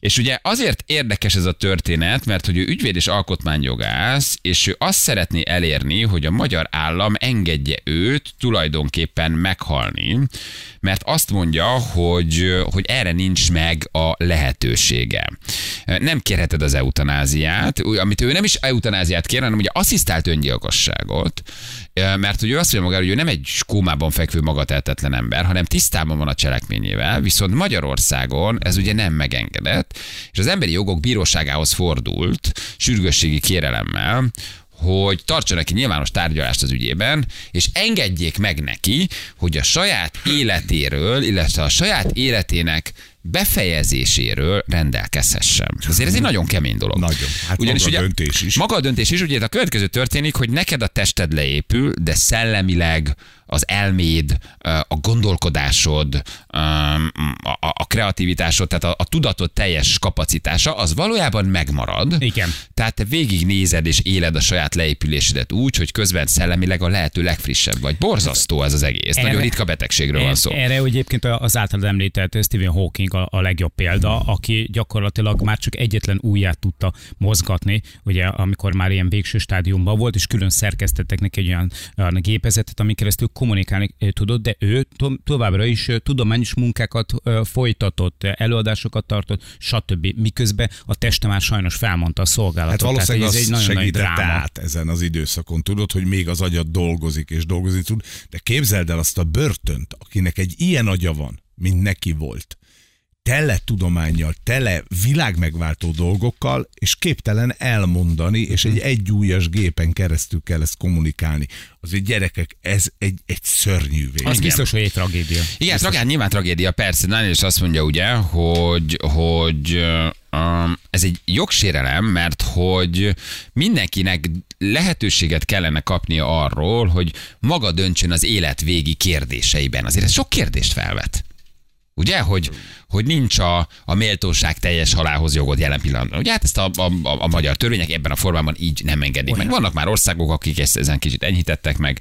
Speaker 1: És ugye azért érdekes ez a történet, mert hogy ő ügyvéd és alkotmányjogász, és ő azt szeretné elérni, hogy a magyar állam engedje őt tulajdonképpen meghalni, mert azt mondja, hogy, hogy erre nincs meg a lehetősége. Nem kérheted az eutanáziát, amit ő nem is eutanáziát kér, hanem ugye asszisztált öngyilkosságot, mert hogy ő azt mondja magára, hogy ő nem egy kómában fekvő magatehetetlen ember, hanem tisztában van a cselekményével, viszont Magyarországon ez ugye nem megengedett, és az emberi jogok bíróságához fordult sürgősségi kérelemmel, hogy tartsanak ki nyilvános tárgyalást az ügyében, és engedjék meg neki, hogy a saját életéről, illetve a saját életének befejezéséről rendelkezhessen. Azért ez egy nagyon kemény dolog.
Speaker 2: Nagyon. Hát Ugyanis maga ugye, a döntés is.
Speaker 1: Maga a döntés is, ugye a következő történik, hogy neked a tested leépül, de szellemileg az elméd, a gondolkodásod, a kreativitásod, tehát a, a tudatod teljes kapacitása, az valójában megmarad.
Speaker 3: Igen.
Speaker 1: Tehát te végignézed és éled a saját leépülésedet úgy, hogy közben szellemileg a lehető legfrissebb vagy. Borzasztó ez az egész. Erre, Nagyon ritka betegségről van szó.
Speaker 3: Erre egyébként az általad említett Stephen Hawking a, a legjobb példa, aki gyakorlatilag már csak egyetlen ujját tudta mozgatni, ugye amikor már ilyen végső stádiumban volt, és külön szerkesztettek neki egy olyan, olyan gépezetet, ami keresztül kommunikálni tudott, de ő to- továbbra is tudományos munkákat folytatott, előadásokat tartott, stb. Miközben a teste már sajnos felmondta a szolgálatot.
Speaker 2: Hát valószínűleg Tehát, ez egy nagyon segítette át ezen az időszakon, tudod, hogy még az agyad dolgozik és dolgozni tud, de képzeld el azt a börtönt, akinek egy ilyen agya van, mint neki volt tele tudományjal, tele világmegváltó dolgokkal, és képtelen elmondani, és egy egyújas gépen keresztül kell ezt kommunikálni. Azért gyerekek, ez egy, egy szörnyű vég.
Speaker 3: Az biztos, hogy egy tragédia.
Speaker 1: Igen, tragédia, nyilván tragédia, persze. Daniel is azt mondja ugye, hogy, hogy um, ez egy jogsérelem, mert hogy mindenkinek lehetőséget kellene kapnia arról, hogy maga döntsön az élet végi kérdéseiben. Azért ez sok kérdést felvet. Ugye, hogy, hogy nincs a, a méltóság teljes halálhoz jogod jelen pillanatban. Ugye, hát ezt a, a, a, a magyar törvények ebben a formában így nem engedik Olyan. meg. Vannak már országok, akik ezt ezen kicsit enyhítettek meg,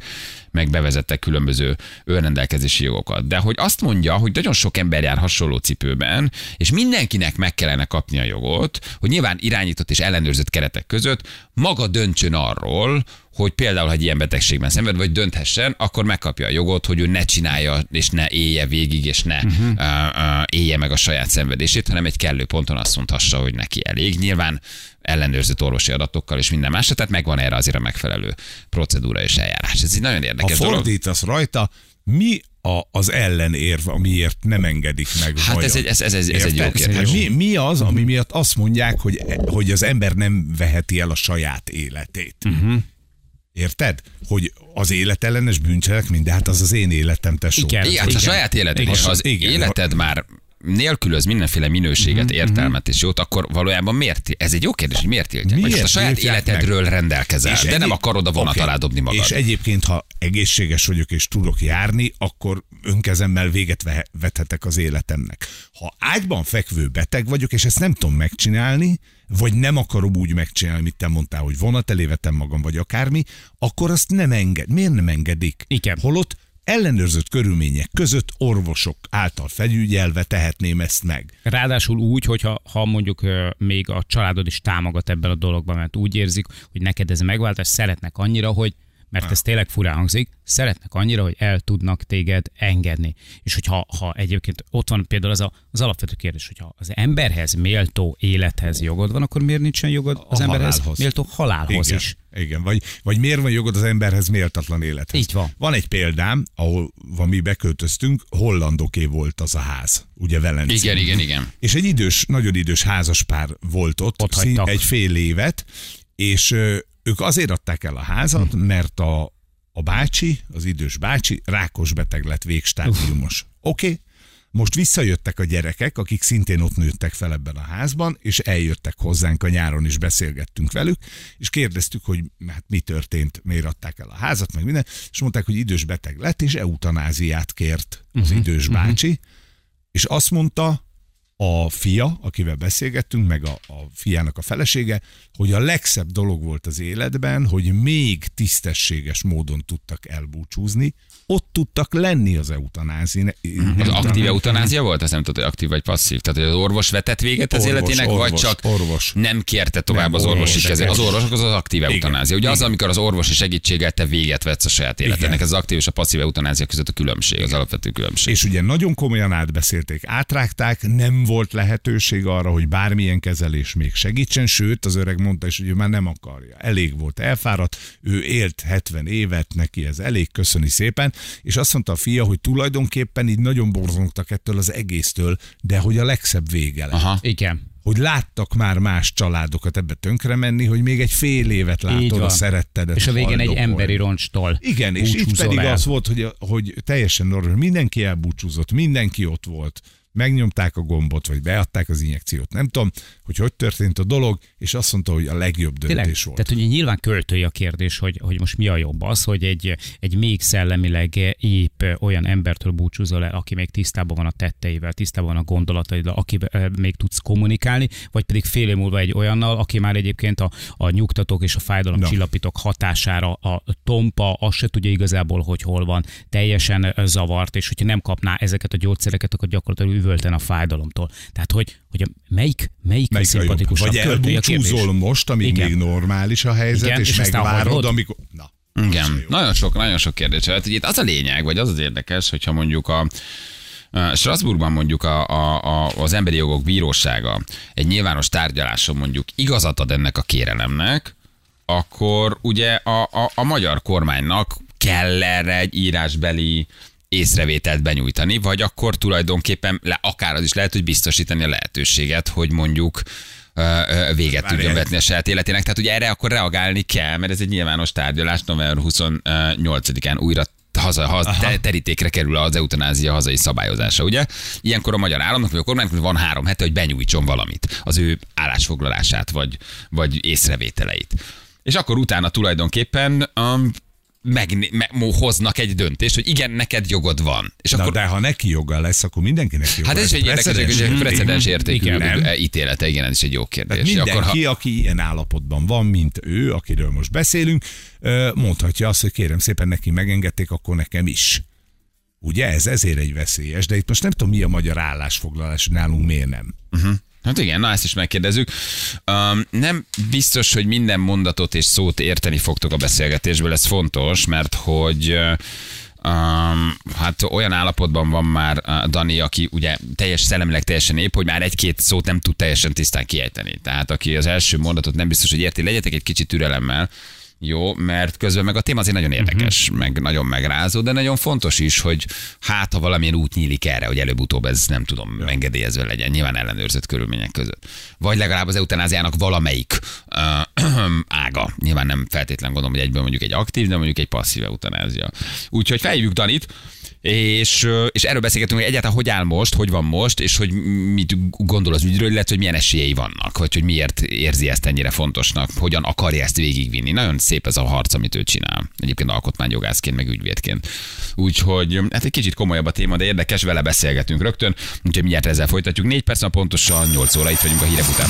Speaker 1: meg bevezettek különböző önrendelkezési jogokat. De hogy azt mondja, hogy nagyon sok ember jár hasonló cipőben, és mindenkinek meg kellene kapni a jogot, hogy nyilván irányított és ellenőrzött keretek között maga döntsön arról, hogy például, ha egy ilyen betegségben szenved, vagy dönthessen, akkor megkapja a jogot, hogy ő ne csinálja, és ne élje végig, és ne uh-huh. uh, uh, élje meg a saját szenvedését, hanem egy kellő ponton azt mondhassa, hogy neki elég. Nyilván ellenőrzött orvosi adatokkal és minden más, tehát megvan erre azért a megfelelő procedúra és eljárás. Ez egy nagyon érdekes
Speaker 2: Ha fordítasz dolog. rajta, mi a, az ellenérv, amiért nem engedik meg
Speaker 1: Hát ez egy, ez, ez, ez, ez egy jó kérdés. Hát
Speaker 2: mi, mi az, ami miatt azt mondják, hogy, hogy az ember nem veheti el a saját életét? Uh-huh. Érted? Hogy az életellenes bűncselekmény, de hát az az én életem, tesó.
Speaker 1: Igen, igen, hát a saját életed. Ha az igen. életed már nélkülöz mindenféle minőséget, uh-huh, értelmet és jót, akkor valójában miért? Ez egy jó kérdés, hogy miért tiltják? Miért a saját életedről meg? rendelkezel, és de egyéb... nem akarod a vonat okay. alá dobni magad.
Speaker 2: És egyébként, ha egészséges vagyok és tudok járni, akkor önkezemmel véget vethetek az életemnek. Ha ágyban fekvő beteg vagyok, és ezt nem tudom megcsinálni, vagy nem akarom úgy megcsinálni, amit te mondtál, hogy vonat elé vetem magam, vagy akármi, akkor azt nem enged. Miért nem engedik?
Speaker 3: Igen.
Speaker 2: Holott ellenőrzött körülmények között orvosok által felügyelve tehetném ezt meg.
Speaker 3: Ráadásul úgy, hogyha ha mondjuk még a családod is támogat ebben a dologban, mert úgy érzik, hogy neked ez megváltás, szeretnek annyira, hogy mert ez tényleg furán hangzik, szeretnek annyira, hogy el tudnak téged engedni. És hogyha ha egyébként ott van például az, a, az alapvető kérdés, hogyha az emberhez méltó élethez jogod van, akkor miért nincsen jogod az a emberhez halálhoz. méltó halálhoz
Speaker 2: Igen.
Speaker 3: is?
Speaker 2: Igen, vagy, vagy miért van jogod az emberhez méltatlan élethez?
Speaker 3: Így van.
Speaker 2: Van egy példám, ahol van mi beköltöztünk, hollandoké volt az a ház, ugye Velencén.
Speaker 1: Igen, igen, igen.
Speaker 2: És egy idős, nagyon idős házas pár volt ott,
Speaker 3: ott szín,
Speaker 2: egy fél évet, és ők azért adták el a házat, mert a a bácsi, az idős bácsi rákos beteg lett végstádiumos. Oké, okay. most visszajöttek a gyerekek, akik szintén ott nőttek fel ebben a házban, és eljöttek hozzánk a nyáron, és beszélgettünk velük, és kérdeztük, hogy hát mi történt, miért adták el a házat, meg minden, és mondták, hogy idős beteg lett, és eutanáziát kért az uh-huh, idős bácsi, uh-huh. és azt mondta, a fia, akivel beszélgettünk, meg a, a fiának a felesége, hogy a legszebb dolog volt az életben, hogy még tisztességes módon tudtak elbúcsúzni, ott tudtak lenni az eutanázi.
Speaker 1: Az aktív eutanázia volt? Azt nem tudod, hogy aktív vagy passzív. Tehát, hogy az orvos vetett véget az orvos, életének, orvos, vagy csak orvos. nem kérte tovább nem, az orvosi kezet. Az orvosok az az aktív eutanázia. Ugye Igen. az, amikor az orvosi segítséggel te véget vetsz a saját életének. Ez az aktív és a passzív eutanázia között a különbség, Igen. az alapvető különbség.
Speaker 2: És ugye nagyon komolyan átbeszélték, átrágták, nem volt lehetőség arra, hogy bármilyen kezelés még segítsen, sőt, az öreg mondta is, hogy ő már nem akarja. Elég volt elfáradt, ő élt 70 évet, neki ez elég, köszöni szépen, és azt mondta a fia, hogy tulajdonképpen így nagyon borzongtak ettől az egésztől, de hogy a legszebb vége lett.
Speaker 3: Aha. Igen
Speaker 2: hogy láttak már más családokat ebbe tönkre menni, hogy még egy fél évet látod a szerettedet.
Speaker 3: És a végén egy emberi roncstól.
Speaker 2: Igen, és itt pedig el. az volt, hogy, hogy teljesen normális, mindenki elbúcsúzott, mindenki ott volt megnyomták a gombot, vagy beadták az injekciót. Nem tudom, hogy hogy történt a dolog, és azt mondta, hogy a legjobb döntés Tényleg, volt.
Speaker 3: Tehát ugye nyilván költői a kérdés, hogy, hogy most mi a jobb az, hogy egy, egy még szellemileg épp olyan embertől búcsúzol el, aki még tisztában van a tetteivel, tisztában van a gondolataival, aki még tudsz kommunikálni, vagy pedig fél év múlva egy olyannal, aki már egyébként a, a nyugtatók és a fájdalom csillapítók hatására a tompa, azt se tudja igazából, hogy hol van, teljesen zavart, és hogyha nem kapná ezeket a gyógyszereket, akkor gyakorlatilag üvölten a fájdalomtól. Tehát, hogy, hogy a, melyik, melyik, melyik a szimpatikusabb
Speaker 2: Vagy elbúcsúzol most, amíg Igen. még normális a helyzet, Igen, és, és megvárod, amikor... Na.
Speaker 1: Igen, nagyon sok, nagyon sok kérdés. Hát, itt az a lényeg, vagy az az érdekes, hogyha mondjuk a Strasbourgban mondjuk a, a, a, az emberi jogok bírósága egy nyilvános tárgyaláson mondjuk igazat ad ennek a kérelemnek, akkor ugye a, a, a magyar kormánynak kell erre egy írásbeli észrevételt benyújtani, vagy akkor tulajdonképpen le, akár az is lehet, hogy biztosítani a lehetőséget, hogy mondjuk véget Várj, tudjon vetni a saját életének. Tehát ugye erre akkor reagálni kell, mert ez egy nyilvános tárgyalás november 28-án újra haza, haza te, terítékre kerül az eutanázia hazai szabályozása, ugye? Ilyenkor a magyar államnak, vagy a kormánynak van három hete, hogy benyújtson valamit, az ő állásfoglalását, vagy, vagy észrevételeit. És akkor utána tulajdonképpen um, meg, meg, hoznak egy döntést, hogy igen, neked jogod van. És
Speaker 2: Na,
Speaker 1: akkor...
Speaker 2: de ha neki joga lesz, akkor mindenkinek joga
Speaker 1: Hát ez egy érdekes, egy precedens értékű ítélete, igen, ez is egy jó kérdés.
Speaker 2: Tehát mindenki, akkor, ha... aki ilyen állapotban van, mint ő, akiről most beszélünk, mondhatja azt, hogy kérem szépen neki megengedték, akkor nekem is. Ugye ez ezért egy veszélyes, de itt most nem tudom, mi a magyar állásfoglalás, nálunk miért nem.
Speaker 1: Uh-huh. Hát igen, na ezt is megkérdezzük. Um, nem biztos, hogy minden mondatot és szót érteni fogtok a beszélgetésből, ez fontos, mert hogy Um, hát olyan állapotban van már Dani, aki ugye teljes szellemileg teljesen épp, hogy már egy-két szót nem tud teljesen tisztán kiejteni. Tehát aki az első mondatot nem biztos, hogy érti, legyetek egy kicsit türelemmel, jó, mert közben meg a téma azért nagyon érdekes, uh-huh. meg nagyon megrázó, de nagyon fontos is, hogy hát ha valamilyen út nyílik erre, hogy előbb-utóbb ez nem tudom, ja. engedélyezve legyen, nyilván ellenőrzött körülmények között. Vagy legalább az eutanáziának valamelyik uh, ága. Nyilván nem feltétlen gondolom, hogy egyből mondjuk egy aktív, de mondjuk egy passzív eutanázia. Úgyhogy felhívjuk Danit, és, és erről beszélgetünk, hogy egyáltalán hogy áll most, hogy van most, és hogy mit gondol az ügyről, illetve hogy milyen esélyei vannak, vagy hogy miért érzi ezt ennyire fontosnak, hogyan akarja ezt végigvinni. Nagyon szép ez a harc, amit ő csinál. Egyébként alkotmányjogászként, meg ügyvédként. Úgyhogy hát egy kicsit komolyabb a téma, de érdekes, vele beszélgetünk rögtön. Úgyhogy mindjárt ezzel folytatjuk. Négy perc, pontosan 8 óra itt vagyunk a hírek után.